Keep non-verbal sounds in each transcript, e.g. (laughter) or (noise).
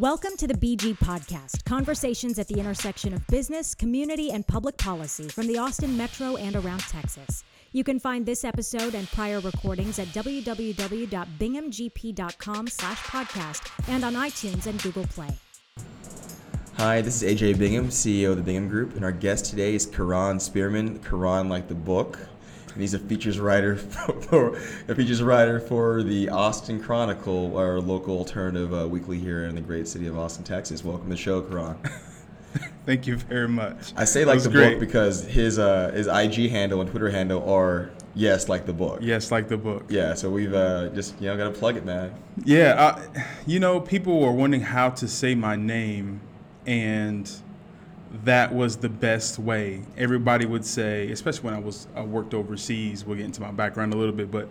Welcome to the BG Podcast, conversations at the intersection of business, community, and public policy from the Austin Metro and around Texas. You can find this episode and prior recordings at www.binghamgp.com slash podcast and on iTunes and Google Play. Hi, this is AJ Bingham, CEO of the Bingham Group, and our guest today is Kahron Spearman. Karan, like the book, and he's a features writer (laughs) for, a features writer for the Austin Chronicle, our local alternative uh, weekly here in the great city of Austin, Texas. Welcome to the show, Kahron. (laughs) Thank you very much. I say like the great. book because his uh, his IG handle and Twitter handle are yes, like the book. Yes, like the book. Yeah, so we've uh, just you know got to plug it, man. Yeah, I, you know, people were wondering how to say my name, and that was the best way. Everybody would say, especially when I was I worked overseas. We'll get into my background a little bit, but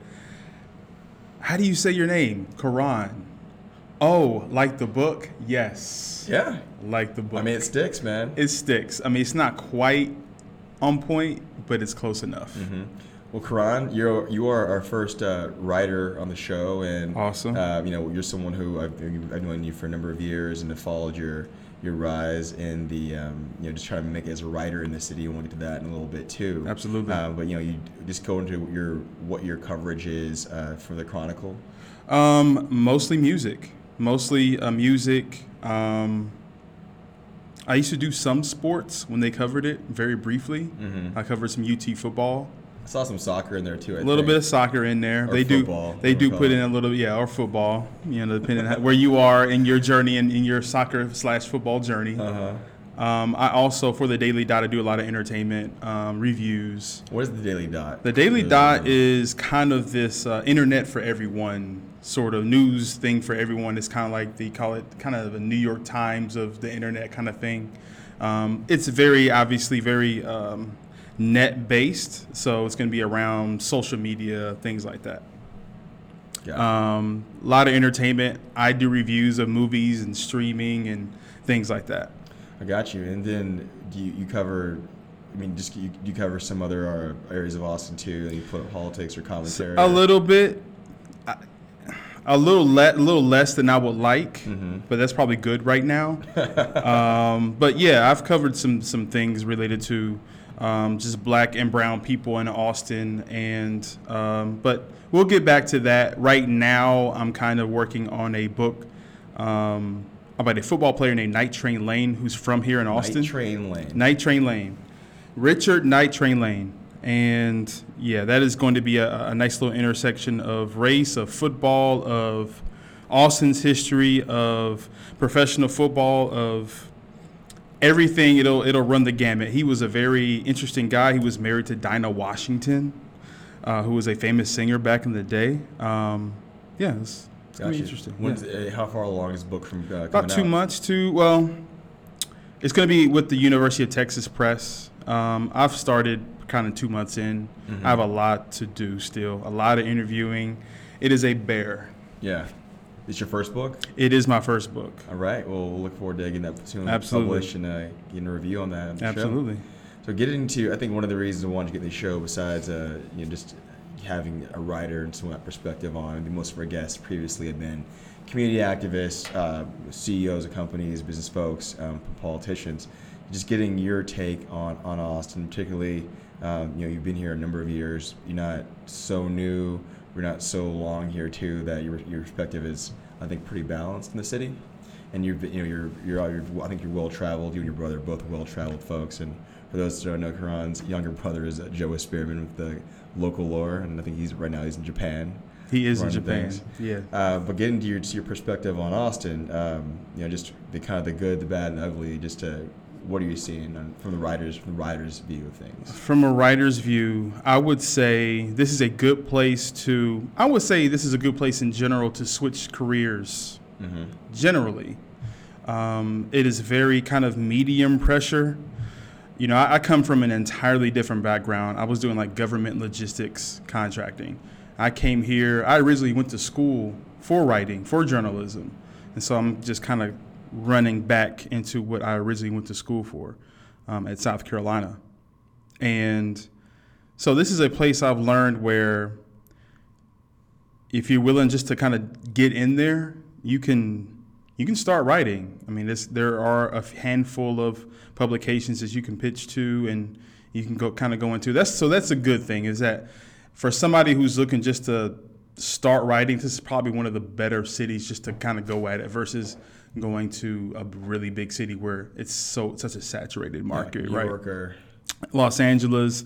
how do you say your name? Kahron. Oh, like the book? Yes. Yeah. Like the book. I mean, it sticks, man. It sticks. I mean, it's not quite on point, but it's close enough. Mm-hmm. Well, Kahron, you're you are our first uh, writer on the show, and awesome. Uh, you know, you're someone who I've, I've known you for a number of years and have followed your your rise in the um, you know just trying to make it as a writer in the city and we'll get to that in a little bit too absolutely uh, but you know you just go into your what your coverage is uh, for the chronicle um, mostly music mostly uh, music um, I used to do some sports when they covered it very briefly. Mm-hmm. I covered some UT football. Saw some soccer in there too. A little think. bit of soccer in there. Or they football, do. They do put in a little, yeah, or football. You know, depending on where you are in your journey and in your soccer slash football journey. Uh-huh. Um, I also for the Daily Dot I do a lot of entertainment um, reviews. What is the Daily Dot? The Daily Dot is kind of this uh, internet for everyone sort of news thing for everyone. It's kind of like they call it kind of a New York Times of the internet kind of thing. Um, it's very obviously very um, net based, so it's going to be around social media, things like that. Yeah. Um, a lot of entertainment. I do reviews of movies and streaming and things like that. I got you. And then do you, you cover I mean, just you, you cover some other uh, areas of Austin too, and you put politics or commentary. A little bit a little le- a little less than I would like, mm-hmm. but that's probably good right now. (laughs) um, but yeah, I've covered some some things related to um, just black and brown people in Austin, and um, but we'll get back to that. Right now, I'm kind of working on a book um, about a football player named Night Train Lane, who's from here in Austin. Night Train Lane. Night Train Lane. Richard Night Train Lane. And yeah, that is going to be a, a, nice little intersection of race, of football, of Austin's history, of professional football, of everything. It'll it'll run the gamut. He was a very interesting guy. He was married to Dinah Washington, uh, who was a famous singer back in the day. Um, yeah, it's, it's gonna be interesting. Yeah. Uh, how far along is the book from uh, about two out? months? To well, it's going to be with the University of Texas Press. Um, I've started kind of two months in. Mm-hmm. I have a lot to do still, a lot of interviewing. It is a bear. Yeah. It's your first book? It is my first book. All right. Well, we'll look forward to getting that soon Absolutely. published and uh, getting a review on that. On Absolutely. Show. So getting into, I think one of the reasons I wanted to get the show, besides uh, you know just having a writer and some of that perspective on, most of our guests previously have been community activists, uh, CEOs of companies, business folks, um, politicians. Just getting your take on on Austin, particularly um, you know, you've been here a number of years. You're not so new. We're not so long here too that your your perspective is, I think, pretty balanced in the city. And you've you know you're you're, you're I think you're well traveled. You and your brother are both well traveled folks. And for those who don't know, Kahron's younger brother is uh, Joe Spearman with the local lore, and I think he's right now he's in Japan. He is in Japan. Things. Yeah. Uh, but getting to your, to your perspective on Austin, um, you know, just the kind of the good, the bad, and ugly, just to what are you seeing from the writers from the writers' view of things? From a writer's view, I would say this is a good place to. I would say this is a good place in general to switch careers. Mm-hmm. Generally, um, it is very kind of medium pressure. You know, I, I come from an entirely different background. I was doing like government logistics contracting. I came here. I originally went to school for writing, for journalism, and so I'm just kind of running back into what I originally went to school for um, at South Carolina. And so this is a place I've learned where if you're willing just to kind of get in there, you can you can start writing. I mean, there are a handful of publications that you can pitch to, and you can go kind of go into. That's so that's a good thing. Is that for somebody who's looking just to start writing, this is probably one of the better cities just to kind of go at it versus going to a really big city where it's so such a saturated market, New right? York or Los Angeles,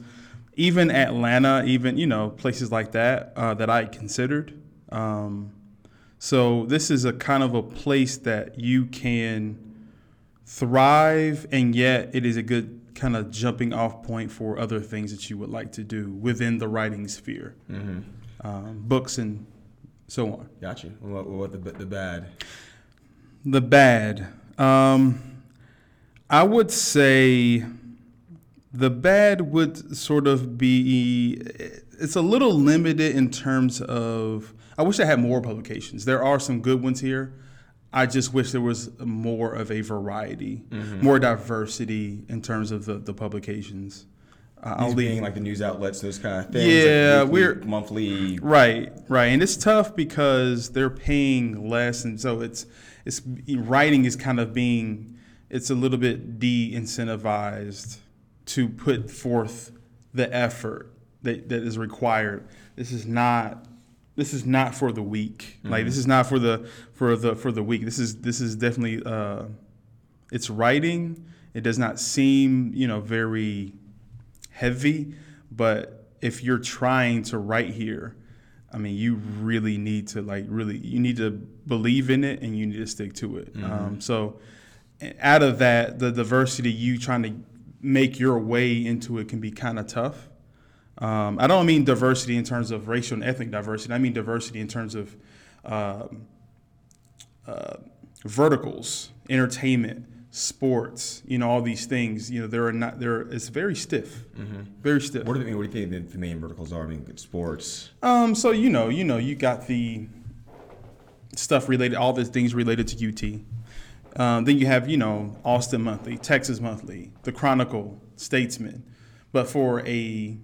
even Atlanta, even you know places like that uh, that I considered. Um, so this is a kind of a place that you can thrive, and yet it is a good kind of jumping off point for other things that you would like to do within the writing sphere, um, books and so on. Gotcha. What, what the the bad? The bad. Um, I would say the bad would sort of be it's a little limited in terms of I wish I had more publications. There are some good ones here. I just wish there was more of a variety, more diversity in terms of the, the publications. Uh, I'll These leave- being like the news outlets, those kind of things. Yeah, like weekly, we're- monthly. Right, right, and it's tough because they're paying less, and so it's it's writing is kind of being it's a little bit de-incentivized to put forth the effort that, that is required. This is not this is not for the weak. Like this is not for the for the for the weak. This is this is definitely uh, it's writing. It does not seem you know very heavy, but if you're trying to write here, I mean, you really need to like really you need to believe in it and you need to stick to it. Um, so, out of that, the diversity you trying to make your way into it can be kind of tough. Um, I don't mean diversity in terms of racial and ethnic diversity. I mean diversity in terms of um, uh, verticals, entertainment, sports. You know, all these things. You know, there are not there. It's very stiff, very stiff. What do you mean? what do you think the, the main verticals are? I mean, sports. Um, so you know, you know, you got the stuff related, all the things related to UT. Um, then you have, you know, Austin Monthly, Texas Monthly, the Chronicle, Statesman. But for a,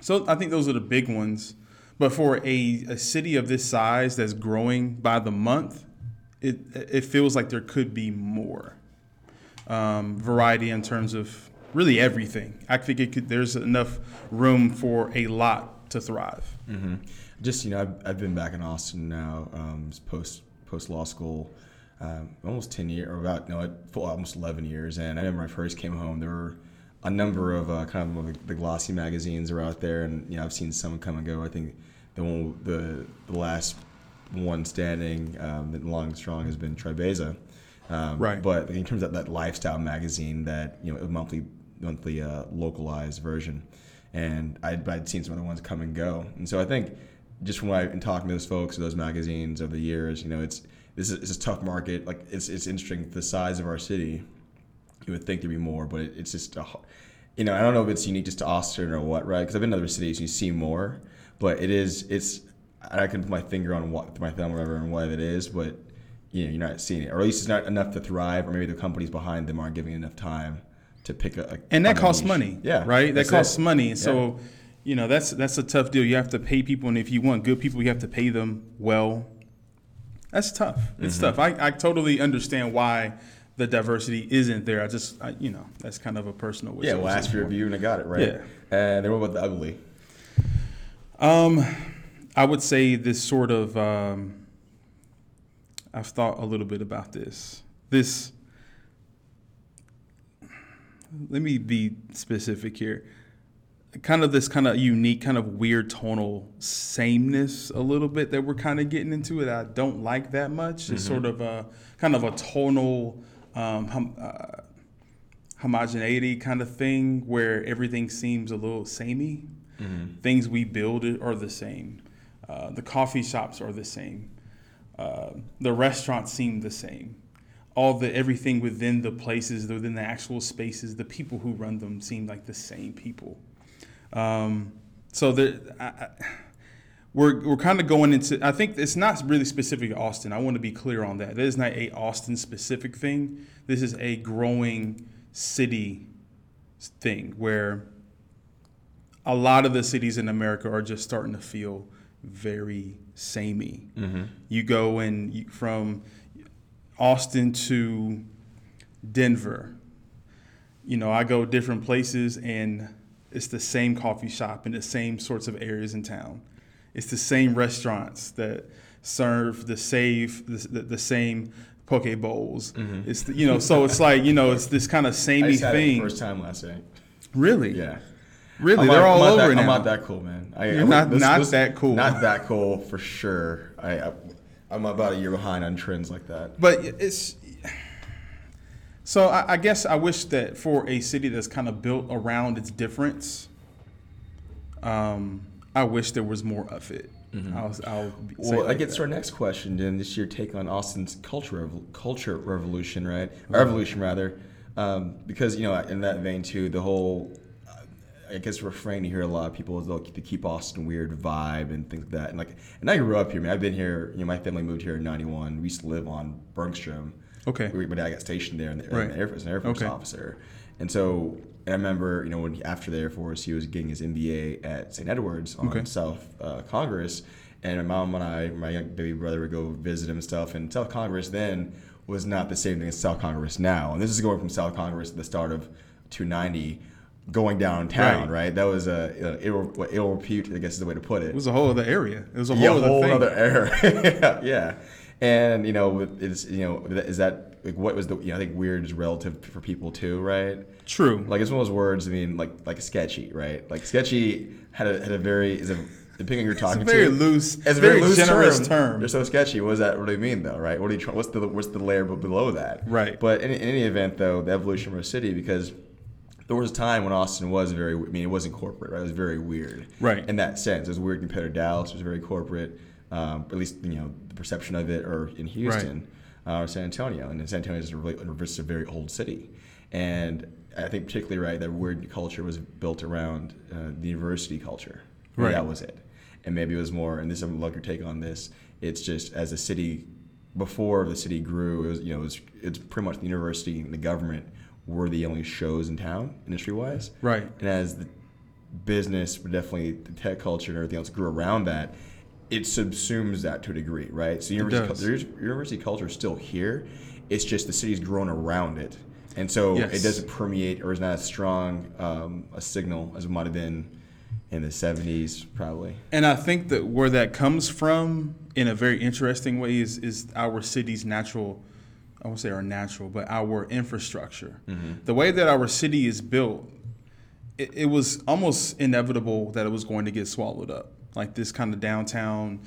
so I think those are the big ones. But for a, a city of this size that's growing by the month, it it feels like there could be more um, variety in terms of really everything. I think could. There's enough room for a lot to thrive. hmm Just you know, I've, I've been back in Austin now, um, post post law school, um, almost ten years, or about no, almost eleven years. And I remember I first came home, there were a number of uh, kind of the, the glossy magazines are out there, and you know, I've seen some come and go. I think the one, the the last one standing, um, that long and strong, has been Tribeza. Um, Right. But in terms of that lifestyle magazine, that you know, a monthly monthly uh, localized version, and I'd, I'd seen some other ones come and go, and so I think just from what I've been talking to those folks, or those magazines over the years, you know, it's this is it's a tough market. Like it's it's interesting the size of our city. You would think there'd be more, but it, it's just a, you know, I don't know if it's unique just to Austin or what, right? Because I've been in other cities, and you see more, but it is it's I can put my finger on what my thumb or whatever and what it is, but you know, you're not seeing it, or at least it's not enough to thrive, or maybe the companies behind them aren't giving enough time to pick a, a and that costs niche. money. Yeah, right. That costs it. money. And So, you know, that's that's a tough deal. You have to pay people, and if you want good people, you have to pay them well. That's tough. It's Mm-hmm. tough. I, I totally understand why the diversity isn't there. I just, I, you know, that's kind of a personal. wish Yeah, well, ask for your view, and I got it right. Yeah. And then what about the ugly? Um, I would say this sort of. Um, I've thought a little bit about this. This. Let me be specific here. Kind of this kind of unique, kind of weird tonal sameness, a little bit that we're kind of getting into it. I don't like that much. It's sort of a kind of a tonal um, hom- uh, homogeneity kind of thing where everything seems a little samey. Things we build are the same. Uh, the coffee shops are the same. Uh, the restaurants seem the same. All the everything within the places, within the actual spaces, the people who run them seem like the same people. Um, so there, we're we're kind of going into. I think it's not really specific to Austin. I want to be clear on that. That is not a Austin specific thing. This is a growing city thing where a lot of the cities in America are just starting to feel very samey. You go and you, from Austin to Denver, you know, I go different places and it's the same coffee shop in the same sorts of areas in town. It's the same restaurants that serve the save the, the, the same poke bowls. Mm-hmm. It's the, you know, so it's like you know, it's this kind of samey thing. first time last night. Really? Yeah. Really, I'm they're not, all I'm over that, now. I'm not that cool, man. I, You're I- not- this- not this- that cool. Not that cool for sure. I, I I'm about a year behind on trends like that. But it's so I, I guess I wish that for a city that's kind of built around its difference, um, I wish there was more of it. I'll, I'll be- say it Well, that like to our next question. Then this your take on Austin's culture culture revolution, right? Or Evolution rather, um, because you know in that vein too, the whole I guess refrain you hear a lot of people is they'll keep, Austin weird vibe and things like that. And like, and I grew up here. Man, I've been here. You know, my family moved here in '91. We used to live on Bergstrom. Okay. We, my dad got stationed there in the, in the Air Force, as an Air Force Okay. officer. And so and I remember, you know, when he, after the Air Force, he was getting his MBA at St. Edwards on Okay. South uh, Congress. And my mom and I, my young baby brother, would go visit him and stuff. And South Congress then was not the same thing as South Congress now. And this is going from South Congress at the start of 290 going downtown, Right. right? That was a, a ill, ill repute, I guess is the way to put it It was a whole other area. It was a yeah, whole other whole thing. other era. (laughs) yeah, yeah. And you know, it's you know, is that like what was the you know I think weird is relative for people too, right? True. Like it's one of those words. I mean, like like sketchy, right? Like sketchy had a had a very is a depending on who you're talking it's a very to. loose, It's a very, very, loose generous term. term. They're so sketchy. What does that really mean, though? Right? What are you? What's the what's the layer below that? Right. But in, in any event, though, the evolution of a city, because there was a time when Austin was very. I mean, it wasn't corporate, right? It was very weird. Right. In that sense, it was weird compared to Dallas. It was very corporate. Um, at least you know the perception of it, or in Houston uh, or San Antonio. And San Antonio is a, really, it's a very old city, and I think particularly right that weird culture was built around uh, the university culture. Right. That was it, and maybe it was more. And this I'm love your take on this. It's just as a city before the city grew, it was you know it was, it's pretty much the university and the government were the only shows in town industry wise. Right. And as the business, but definitely the tech culture and everything else grew around that, it subsumes that to a degree, right? So university, does. cul- there's- university culture is still here. It's just the city's grown around it, and so Yes. it doesn't permeate or is not as strong um, a signal as it might have been in the '70s, probably. And I think that where that comes from in a very interesting way is, is our city's natural, I won't say our natural, but our infrastructure. The way that our city is built, it, it was almost inevitable that it was going to get swallowed up. Like this kind of downtown,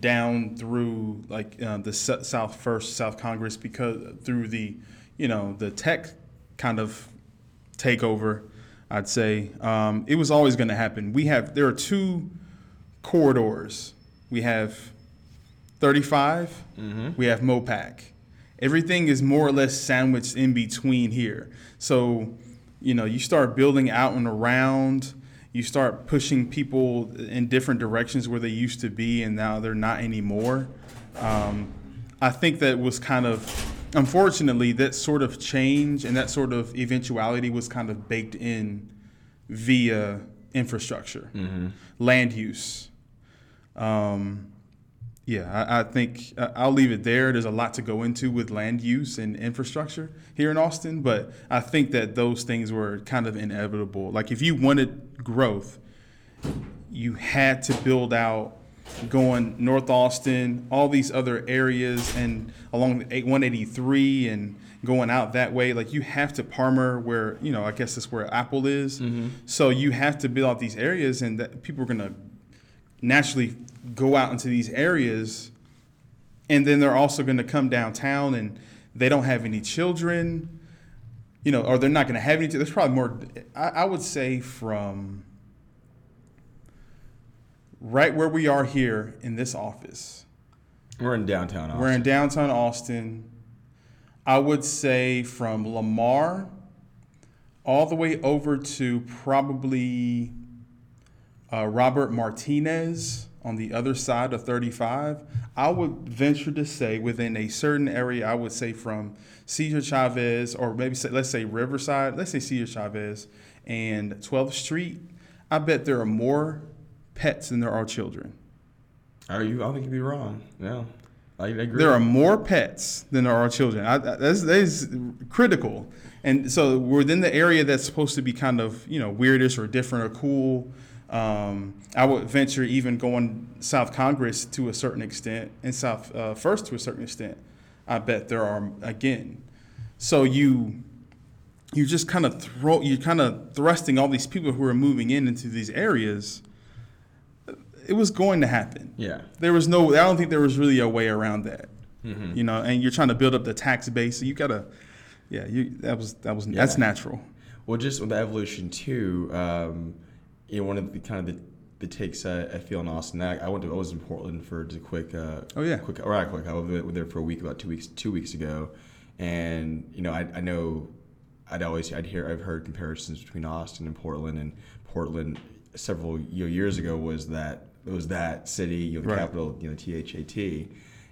down through like uh, the South First, South Congress, because through the, you know, the tech kind of takeover, I'd say um, it was always going to happen. We have there are two corridors. We have 35. We have Mopac. Everything is more or less sandwiched in between here. So, you know, you start building out and around. You start pushing people in different directions where they used to be, and now they're not anymore. Um, I think that was kind of, unfortunately, that sort of change and that sort of eventuality was kind of baked in via infrastructure, land use. Um, yeah, I, I think uh, I'll leave it there. There's a lot to go into with land use and infrastructure here in Austin, but I think that those things were kind of inevitable. Like if you wanted growth, you had to build out going North Austin, all these other areas, and along 183 and going out that way. Like you have to Parmer, where you know I guess that's where Apple is. So you have to build out these areas, and that people are gonna naturally go out into these areas, and then they're also gonna come downtown, and they don't have any children. You know, or they're not going to have any. There's probably more. I, I would say from right where we are here in this office. We're in downtown. Austin. We're in downtown Austin. I would say from Lamar all the way over to probably uh, Robert Martinez on the other side of 35. I would venture to say within a certain area, I would say from Cesar Chavez or maybe say, let's say Riverside, let's say Cesar Chavez and 12th Street. I bet there are more pets than there are children. Are you? I think you'd be wrong. No. I agree. There are more pets than there are children. I, that's, that is critical. And so within the area that's supposed to be kind of you know weirdish or different or cool. Um, I would venture even going South Congress to a certain extent and South uh, First to a certain extent. I bet there are again. So you you just kind of throw you're kind of thrusting all these people who are moving in into these areas. It was going to happen. Yeah. There was no. I don't think there was really a way around that. Mm-hmm. You know, and you're trying to build up the tax base, so you gotta. Yeah, you that was that was that's natural. Well, just with the evolution too, um, you know, one of the kind of the, the takes I, I feel in Austin. I, I went to I was in Portland for just a quick. Uh, Oh, yeah. Quick, or not quick. I was there for a week, about two weeks, two weeks ago, and you know, I, I know, I'd always I'd hear I've heard comparisons between Austin and Portland, and Portland several you know, years ago was that it was that city, you know, the Right. capital, you know, T H A T,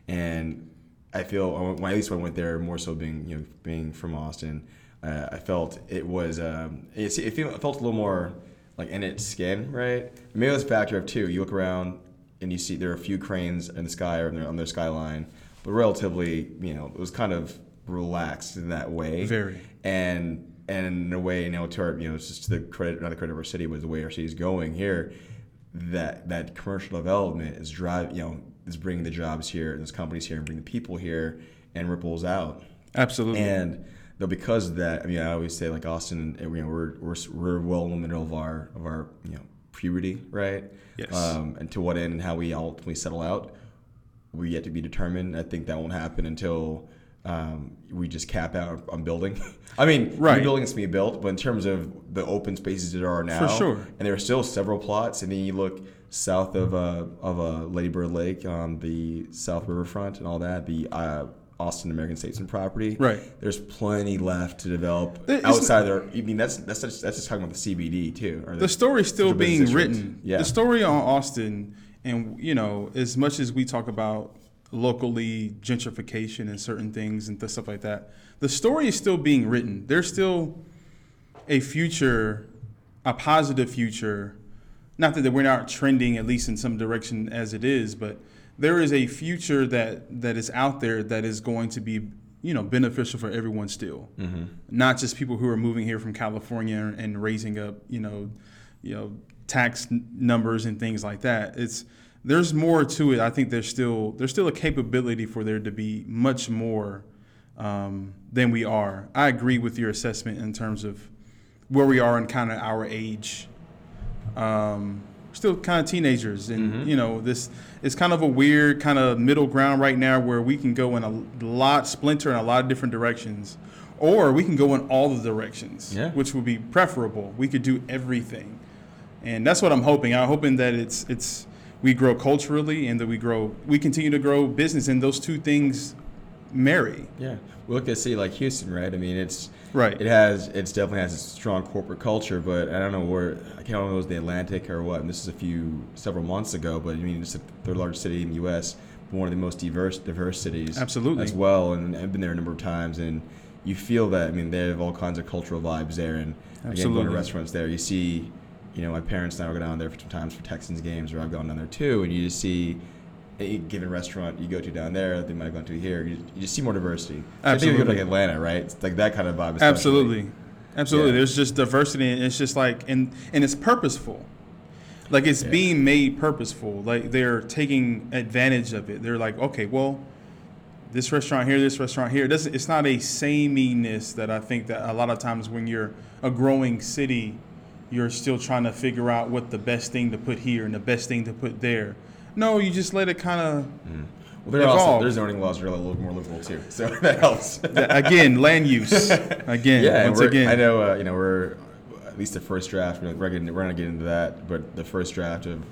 and I feel when at least when I went there, more so being you know being from Austin, uh, I felt it was um, it, it, it felt a little more like in its skin, right? Maybe was a factor of two. You look around and you see there are a few cranes in the sky or on their, skyline, but relatively, you know, it was kind of relaxed in that way. Very. And and in a way, you know, to our, you know, it's just to the credit, not the credit of our city, but the way our city is going here, that that commercial development is drive, you know, is bringing the jobs here and those companies here and bringing the people here and ripples out. Absolutely. And though because of that, I mean, I always say like Austin, you know, we're we're, we're well in the middle of our of our you know puberty, right? Yes. Um, and to what end and how we ultimately settle out, we yet to be determined. I think that won't happen until um, we just cap out on building. (laughs) I mean, Right. new buildings can be built, but in terms of the open spaces that are now, for sure. and there are still several plots. And then you look south of uh, of uh, Lady Bird Lake on the South Riverfront and all that, the uh, Austin American Statesman property. Right. There's plenty left to develop is- outside there. I mean, that's that's just, that's just talking about the CBD too. Or the story's still being districts. written. Yeah. The story on Austin, and you know, as much as we talk about locally gentrification and certain things and th- stuff like that, the story is still being written. There's still a future, a positive future. Not that we're not trending, at least in some direction as it is, but there is a future that that is out there that is going to be, you know, beneficial for everyone still Mm-hmm. not just people who are moving here from California and raising up, you know, you know, tax n- numbers and things like that. It's there's more to it. I think there's still there's still a capability for there to be much more um, than we are. I agree with your assessment in terms of where we are in kind of our age. Um, still kind of teenagers, and mm-hmm. you know, this it's kind of a weird kind of middle ground right now where we can go in a lot splinter in a lot of different directions, or we can go in all the directions, Yeah. which would be preferable. We could do everything, and that's what I'm hoping. I'm hoping that it's it's we grow culturally and that we grow we continue to grow business, and those two things marry. Yeah, we look at city like Houston, right? I mean, it's Right. It has, it's definitely has a strong corporate culture, but I don't know where. I can't remember if it was the Atlantic or what. And this is a few several months ago, but I mean, it's the third largest city in the U.S., one of the most diverse diverse cities. Absolutely. As well, and I've been there a number of times, and you feel that. I mean, they have all kinds of cultural vibes there, and again, going Absolutely. to restaurants there, you see. You know, my parents and I will go down there for sometimes for Texans games, or I've gone down there too, and you just see a given restaurant you go to down there, they might have gone to here. You, you just see more diversity. I think you go to like Atlanta, right? It's like that kind of vibe. especially. Absolutely. Absolutely. Yeah. There's just diversity and it's just like and and it's purposeful. Like it's Yeah. being made purposeful. Like they're taking advantage of it. They're like, okay, well, this restaurant here, this restaurant here. It doesn't it's not a sameness that I think that a lot of times when you're a growing city, you're still trying to figure out what the best thing to put here and the best thing to put there. No, you just let it kind of Well, there are also Evolve. their zoning laws are a little more liberal too, (laughs) so that helps. again land use. (laughs) Again, yeah, once again. I know. Uh, you know, we're at least the first draft. We're we're gonna, get into that, but the first draft of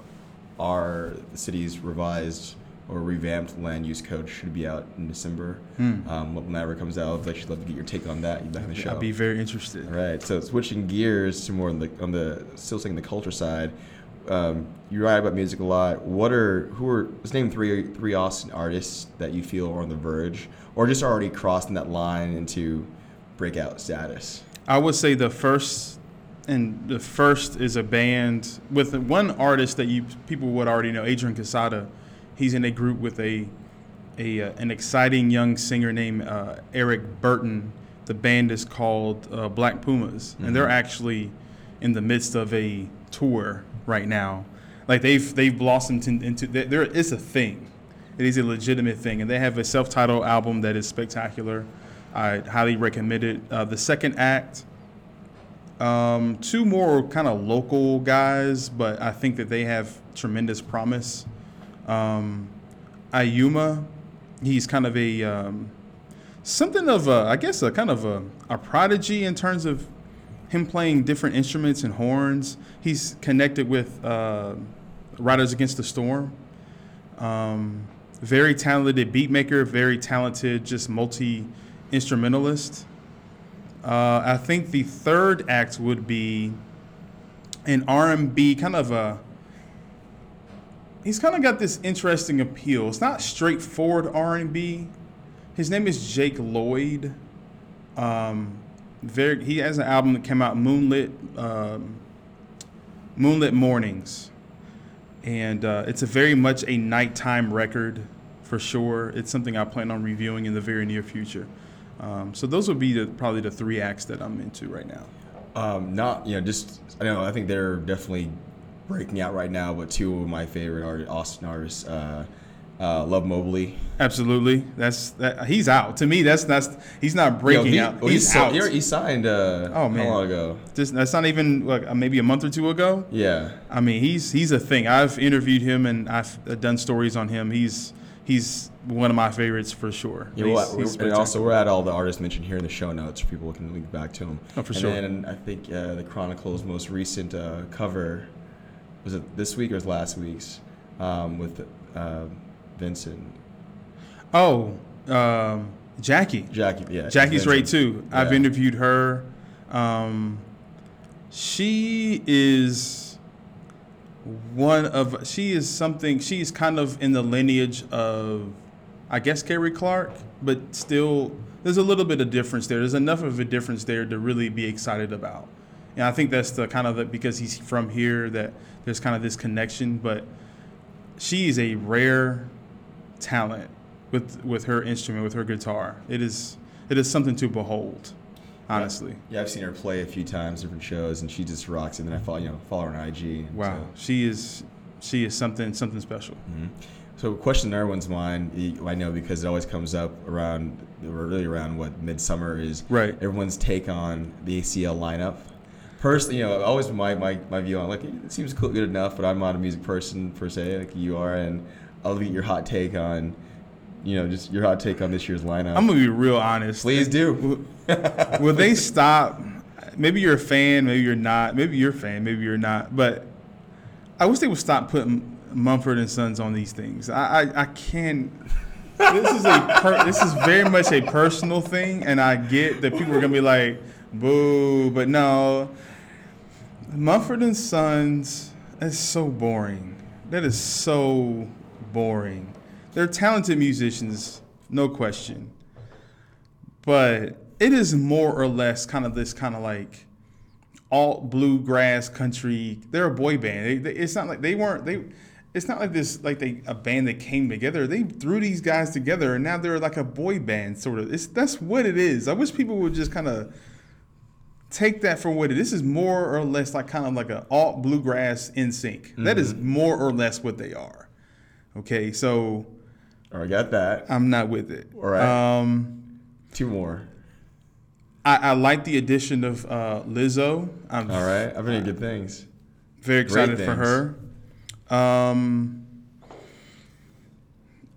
our city's revised or revamped land use code should be out in December. Um, when that ever comes out, I'd actually love to get your take on that. You'd back on the show. I'd be very interested. All right. So switching gears to more on the on the still saying the culture side. Um, you write about music a lot. What are who are let's name three three Austin artists that you feel are on the verge or just already crossing that line into breakout status? I would say the first, and the first is a band with one artist that you people would already know, Adrian Quesada. He's in a group with a a uh, an exciting young singer named uh, Eric Burton. The band is called uh, Black Pumas, and they're actually in the midst of a tour right now. Like they've they've blossomed in- into there. is a thing. It is a legitimate thing, and they have a self-titled album that is spectacular. I highly recommend it. Uh, the second act, um, two more kind of local guys, but I think that they have tremendous promise. Um, Ayuma, he's kind of a um, something of a, I guess, a kind of a, a prodigy in terms of him playing different instruments and horns. He's connected with uh, Riders Against the Storm. Um, very talented beat maker, very talented, just multi instrumentalist. Uh, I think the third act would be an R&B kind of a. He's kind of got this interesting appeal. It's not straightforward R&B. His name is Jake Lloyd. Um, very, he has an album that came out, Moonlit, um, Moonlit Mornings, and uh, it's a very much a nighttime record, for sure. It's something I plan on reviewing in the very near future. Um, so those would be the, probably the three acts that I'm into right now. Um, not you know, just I know I think they're definitely breaking out right now. But two of my favorite are Austin artists, uh, uh, Love Mobley. Absolutely, that's that. He's out. To me, that's that's he's not breaking Yo, he, out. well, he's he, out. He, signed. Uh, Oh, man. how long ago? Just, that's not even like uh, maybe a month or two ago. Yeah. I mean, he's he's a thing. I've interviewed him and I've uh, done stories on him. He's he's one of my favorites for sure. Yeah, He's- well, he's and also we're at all the artists mentioned here in the show notes for people can link back to them. Oh, for and sure. And I think uh, the Chronicles' most recent uh, cover was it this week or was last week's um, with uh, Venson, oh, um, Jackie. Jackie. Yeah, Jackie's great Venson. too. I've interviewed her. Um, she is one of she is something. She's kind of in the lineage of, I guess, Gary Clark, but still there's a little bit of difference there. There's enough of a difference there to really be excited about. And I think that's the kind of the, because he's from here that there's kind of this connection. But she is a rare talent with with her instrument, with her guitar. It is it is something to behold, honestly. Yeah, I've seen her play a few times, different shows, and she just rocks. And then I follow, you know, follow her on IG. and Wow, so- she is she is something something special. Mm-hmm. So, a question in everyone's mind, I know because it always comes up around, really around what midsummer is. Right. Everyone's take on the ACL lineup. Personally, you know, always my, my, my view on like it seems cool, good enough, but I'm not a music person per se, like you are, and I'll get your hot take on, you know, just your hot take on this year's lineup. I'm gonna be real honest. Please do. Will they stop? Maybe you're a fan, maybe you're not. Maybe you're a fan, maybe you're not. But I wish they would stop putting Mumford and Sons on these things. I I, I can't. This is a per, this is very much a personal thing, and I get that people are gonna be like, "Boo," but no. Mumford and Sons is so boring. That is so boring. They're talented musicians, no question but it is more or less kind of this kind of like alt bluegrass country. They're a boy band. They, they, it's not like they weren't they. It's not like this like they a band that came together. They threw these guys together and now they're like a boy band sort of. It's that's what it is. I wish people would just kind of take that for what it is. This is more or less like kind of like an alt bluegrass NSYNC. That is mm-hmm. more or less what they are. Okay, so I got that. I'm not with it. All right. Um, Two more. I, I like the addition of uh, Lizzo. I'm All right. I've been hearing good things. very excited for her. Um,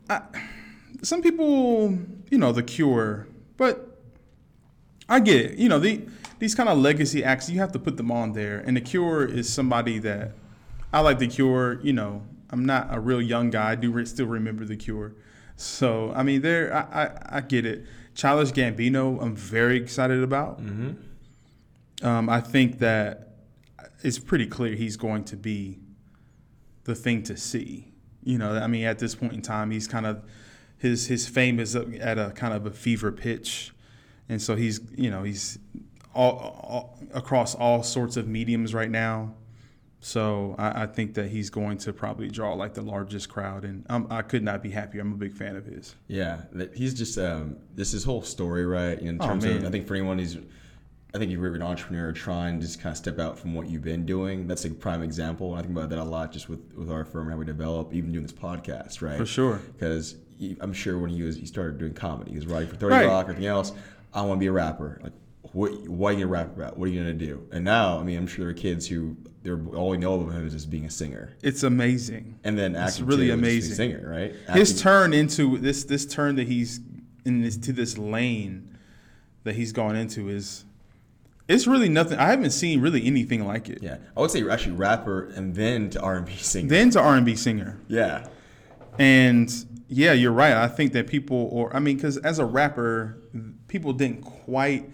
I, some people, you know, The Cure, but I get it. You know, the, these kind of legacy acts, you have to put them on there. And The Cure is somebody that I like The Cure. You know, I'm not a real young guy. I do re- still remember The Cure. So, I mean, there, I, I, I get it. Childish Gambino, I'm very excited about. Um, I think that it's pretty clear he's going to be the thing to see. You know, I mean, at this point in time, he's kind of his his fame is at a kind of a fever pitch, and so he's you know he's all, all across all sorts of mediums right now. So I, I think that he's going to probably draw like the largest crowd, and I'm, I could not be happier. I'm a big fan of his. Yeah, he's just um, this his whole story, right? In Oh, terms man. of, I think for anyone who's, I think if you're an entrepreneur trying to just kind of step out from what you've been doing, that's a prime example. And I think about that a lot, just with with our firm and how we develop, even doing this podcast, right? For sure. Because I'm sure when he was he started doing comedy, he was writing for Thirty Right. Rock or anything else. I want to be a rapper. Like, what? What are you gonna rap about? What are you gonna do? And now, I mean, I'm sure there are kids who they're all we know of him is just being a singer, It's amazing. and then It's acting really amazing. singer, right? His turn into this this turn that he's in this to this lane that he's gone into is it's really nothing. I haven't seen really anything like it. Yeah, I would say actually rapper and then to R and B (laughs) singer. Then to R and B singer. yeah, And yeah, you're right. I think that people, or I mean, because as a rapper, people didn't quite.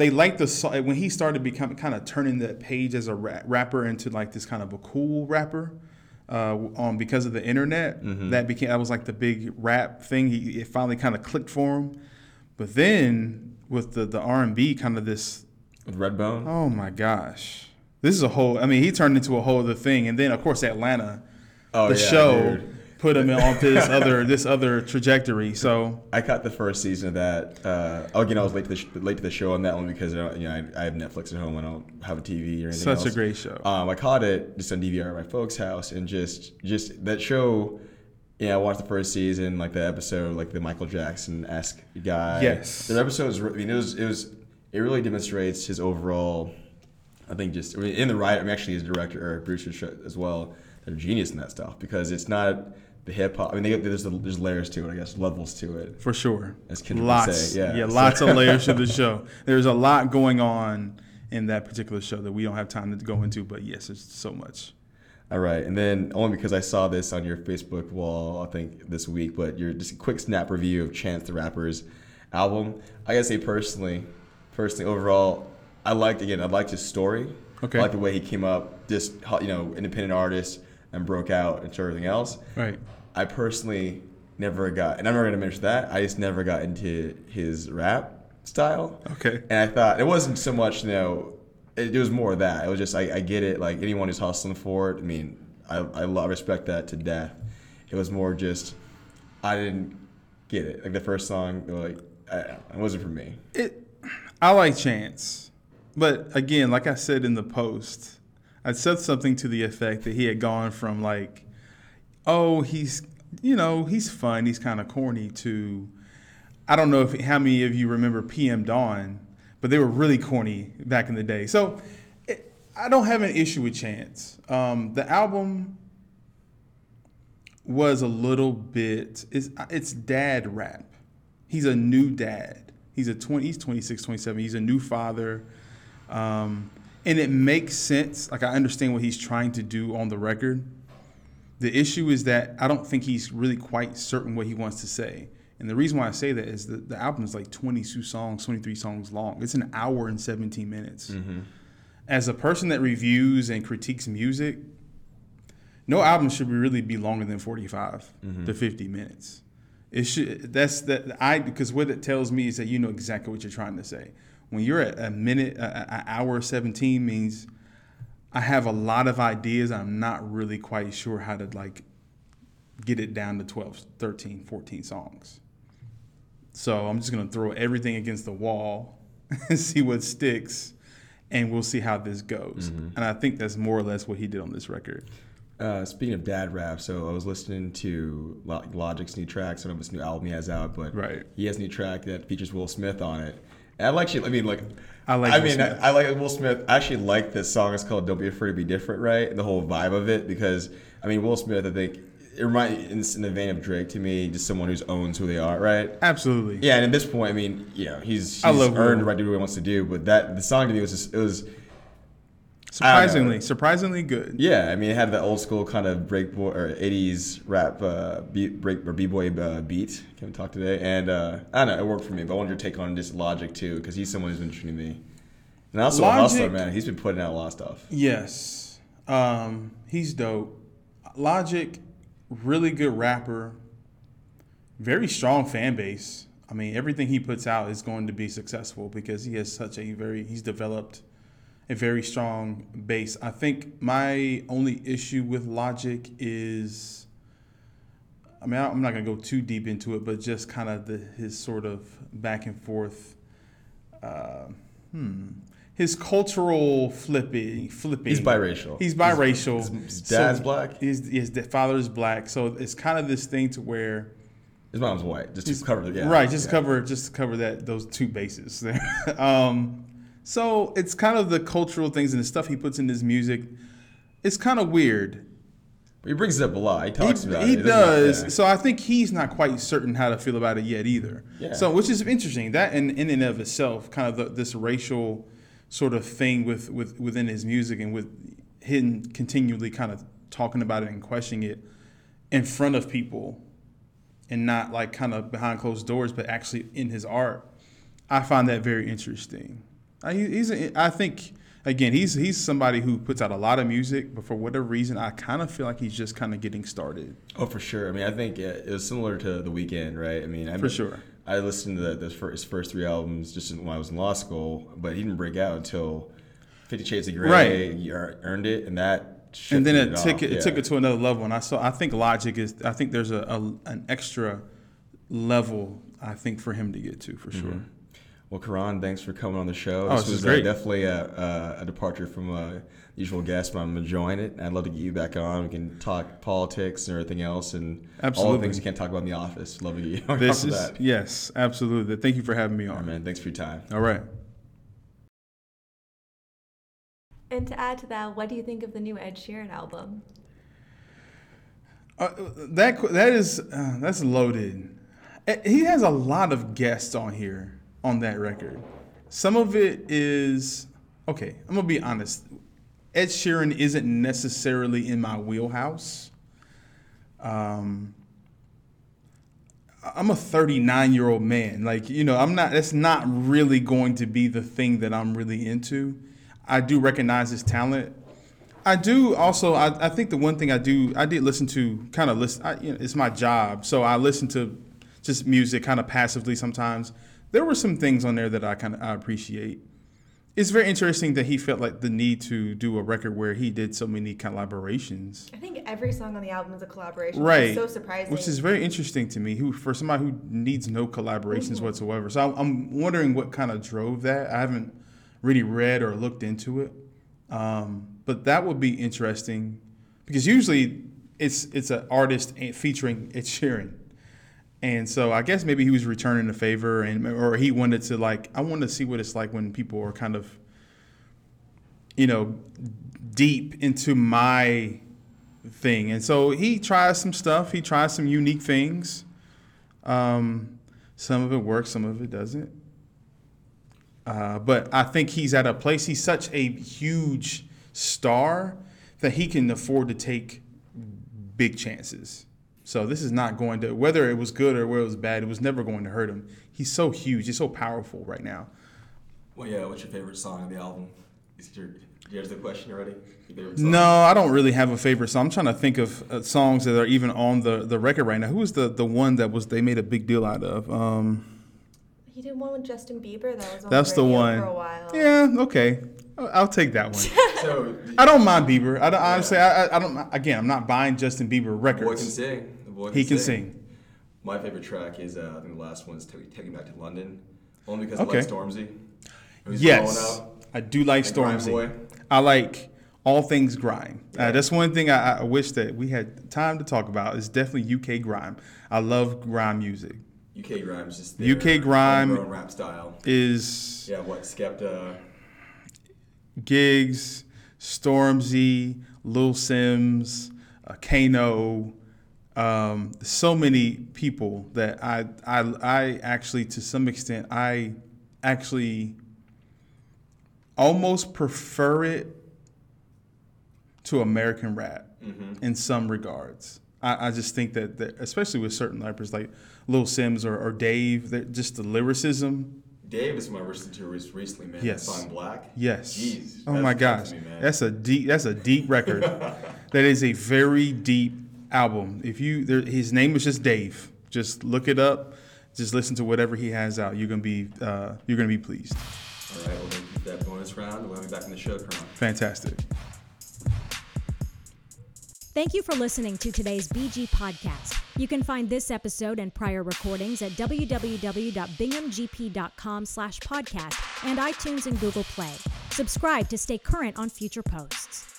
They liked the song when he started becoming kind of turning that page as a ra- rapper into like this kind of a cool rapper. Uh, on because of the internet, that became that was like the big rap thing. He it finally kind of clicked for him, but then with the the R and B kind of this with Redbone. Oh my gosh. This is a whole I mean, he turned into a whole other thing. And then of course Atlanta, Oh, the yeah, show dude. Put him on this (laughs) other this other trajectory. So I caught the first season of that. Uh, again, I was late to the sh- late to the show on that one because uh, you know I, I have Netflix at home. I don't have a TV or anything such else. a great show. Um, I caught it just on DVR at my folks' house, and just just that show. Yeah, I watched the first season, like the episode, like the Michael Jackson esque guy. Yes. the episode was. I mean, it was. It was. It really demonstrates his overall. I think just I mean, in the writer. I mean, actually, his director Eric Brewster as well. They're genius in that stuff because it's not the hip hop. I mean, they, there's there's layers to it. I guess levels to it. for sure. As would lots, say, yeah. yeah, So- lots of (laughs) layers to the show. There's a lot going on in that particular show that we don't have time to go into, but yes, there's so much. All right, and then only because I saw this on your Facebook wall, I think this week, but your just a quick snap review of Chance the Rapper's album. I gotta say personally, personally overall, I liked again. I liked his story. Okay. I like the way he came up, just you know, independent artist and broke out into everything else. Right. I personally never got, and I'm never gonna mention that. I just never got into his rap style. Okay. And I thought it wasn't so much, you know, it, it was more of that. It was just I, I get it. Like anyone who's hustling for it, I mean, I I lo- respect that to death. It was more just I didn't get it. Like the first song, like I, it wasn't for me. It, I like Chance, but again, like I said in the post, I said something to the effect that he had gone from like, oh, he's, you know, he's fun, he's kind of corny, to, I don't know if how many of you remember PM Dawn, but they were really corny back in the day. So it, I don't have an issue with Chance. Um, the album was a little bit it's it's dad rap. He's a new dad. He's a 20 he's 26, 27. He's a new father. Um, and it makes sense. Like I understand what he's trying to do on the record. The issue is that I don't think he's really quite certain what he wants to say. And the reason why I say that is that the album is like 22 songs, 23 songs long. It's an hour and 17 minutes. Mm-hmm. As a person that reviews and critiques music, no album should really be longer than 45 mm-hmm. to 50 minutes. It should that's that I because what it tells me is that you know exactly what you're trying to say. When you're at a minute, an hour 17 means I have a lot of ideas. I'm not really quite sure how to like get it down to 12, 13, 14 songs. So I'm just gonna throw everything against the wall (laughs) and see what sticks, and we'll see how this goes. And I think that's more or less what he did on this record. Uh, speaking of dad rap, so I was listening to Logic's new track, some of his new album he has out, but Right. he has a new track that features Will Smith on it. I like, actually, I mean, like, I like I Will mean, Smith. I, I like Will Smith. I actually like this song. It's called "Don't Be Afraid to Be Different," right? And the whole vibe of it, because I mean, Will Smith, I think it reminds in the vein of Drake to me, just someone who owns who they are, right? Absolutely. Yeah, and at this point, I mean, you know, he's, he's I love earned the Will. right to do what he wants to do, but that the song to me was just, it was. Surprisingly, surprisingly good. Yeah, I mean, it had the old school kind of break boy or '80s rap uh, beat, break or b-boy uh, beat. Can we talk today? And uh, I don't know, it worked for me. But I wanted your take on just Logic too, because he's someone who's been interesting to me. And also a Logic- hustler, man. He's been putting out a lot of stuff. Yes. Um, he's dope. Logic, really good rapper. Very strong fan base. I mean, everything he puts out is going to be successful because he has such a very he's developed a very strong base. I think my only issue with Logic is, I mean, I'm not gonna go too deep into it, but just kind of the his sort of back and forth. Uh, hmm. His cultural flipping, flipping. He's biracial. He's biracial. His, his dad's So black. His, his father is black, so it's kind of this thing to where His mom's white. Just to cover the yeah. right, just yeah. cover just to cover that those two bases there. (laughs) um, so it's kind of the cultural things and the stuff he puts in his music. It's kind of weird. He brings it up a lot. He talks he, about he it. doesn't does. So I think he's not quite certain how to feel about it yet either. Yeah. So which is interesting. That in, in and of itself, kind of the, this racial sort of thing with, with within his music and with him continually kind of talking about it and questioning it in front of people and not like kind of behind closed doors, but actually in his art. I find that very interesting. Uh, I, he's a, I think again he's he's somebody who puts out a lot of music, but for whatever reason, I kind of feel like he's just kind of getting started. Oh, for sure. I mean, I think yeah, it was similar to The Weeknd, right? I mean, I For sure. I listened to the, those first, his first three albums just when I was in law school, but he didn't break out until Fifty Shades of Grey. Right. He earned it, and that. and then it shifted took it, it took it to another level. And I saw I think Logic is I think there's a, a an extra level I think for him to get to for sure. Mm-hmm. Well, Kahron, thanks for coming on the show. Oh, this this is was great. Uh, definitely a, a, a departure from uh, usual guests, but I'm enjoying it. I'd love to get you back on. We can talk politics and everything else, and all the things you can't talk about in the office. Love to get you (laughs) on This top of is that. yes, absolutely. Thank you for having me All right, on. man. Thanks for your time. All right. And to add to that, what do you think of the new Ed Sheeran album? Uh, that that is uh, that's loaded. He has a lot of guests on here on that record. Some of it is okay. I'm gonna be honest. Ed Sheeran isn't necessarily in my wheelhouse. Um, I'm a 39 year old man. Like you know, I'm not. That's not really going to be the thing that I'm really into. I do recognize his talent. I do also. I, I think the one thing I do, I did listen to kind of listen. I, you know, it's my job, so I listen to just music kind of passively sometimes. There were some things on there that I kind of I appreciate. It's very interesting that he felt like the need to do a record where he did so many collaborations. I think every song on the album is a collaboration. Right. It's so surprising. Which is very interesting to me, who for somebody who needs no collaborations Mm-hmm. whatsoever. So I'm, I'm wondering what kind of drove that. I haven't really read or looked into it, um, but that would be interesting because usually it's it's an artist featuring Ed Sheeran, and so I guess maybe he was returning the favor, and or he wanted to like I wanted to see what it's like when people are kind of, you know, deep into my thing. And so he tries some stuff. He tries some unique things. Um, some of it works, some of it doesn't. Uh, but I think he's at a place. He's such a huge star that he can afford to take big chances. So this is not going to whether it was good or whether it was bad. It was never going to hurt him. He's so huge. He's so powerful right now. Well, yeah. What's your favorite song on the album? Is your, did you answer the question already? Your favorite song? No, I don't really have a favorite song. I'm trying to think of uh, songs that are even on the, the record right now. Who was the, the one that was they made a big deal out of? Um, He did one with Justin Bieber that was on that's the radio one. for a while. Yeah, okay, I'll, I'll take that one. (laughs) So, I don't mind Bieber. I don't, honestly, I, I- I don't. Again, I'm not buying Justin Bieber the boy can records. sing. Boy He can sing. My favorite track is uh, I think the last one is Take Take Me Back to London, only because Okay. I like Stormzy. Yes. I do like And Stormzy. I like all things grime. Uh, that's one thing I, I wish that we had time to talk about. Is definitely UK grime. I love grime music. UK Grime's just their UK grime- rap style. Is Yeah, what Skepta? Giggs, Stormzy, Little Simz, uh, Kano, um, so many people that I, I, I actually, to some extent, I actually almost prefer it to American rap in some regards. I, I just think that, that, especially with certain rappers like Little Simz or, or Dave, that just the lyricism. Dave is my listened to recently, man. Yes. That song Black. Yes. Jeez. oh my gosh, me, that's a deep. That's a deep record. (laughs) that is a very deep album. If you, there, his name is just Dave. Just look it up. Just listen to whatever he has out. You're gonna be, uh, you're gonna be pleased. All right. Well, thank you for that bonus round. We'll have you back in the show, Kahron. Fantastic. Thank you for listening to today's BG podcast. You can find this episode and prior recordings at www.binghamgp.com slash podcast and iTunes and Google Play. Subscribe to stay current on future posts.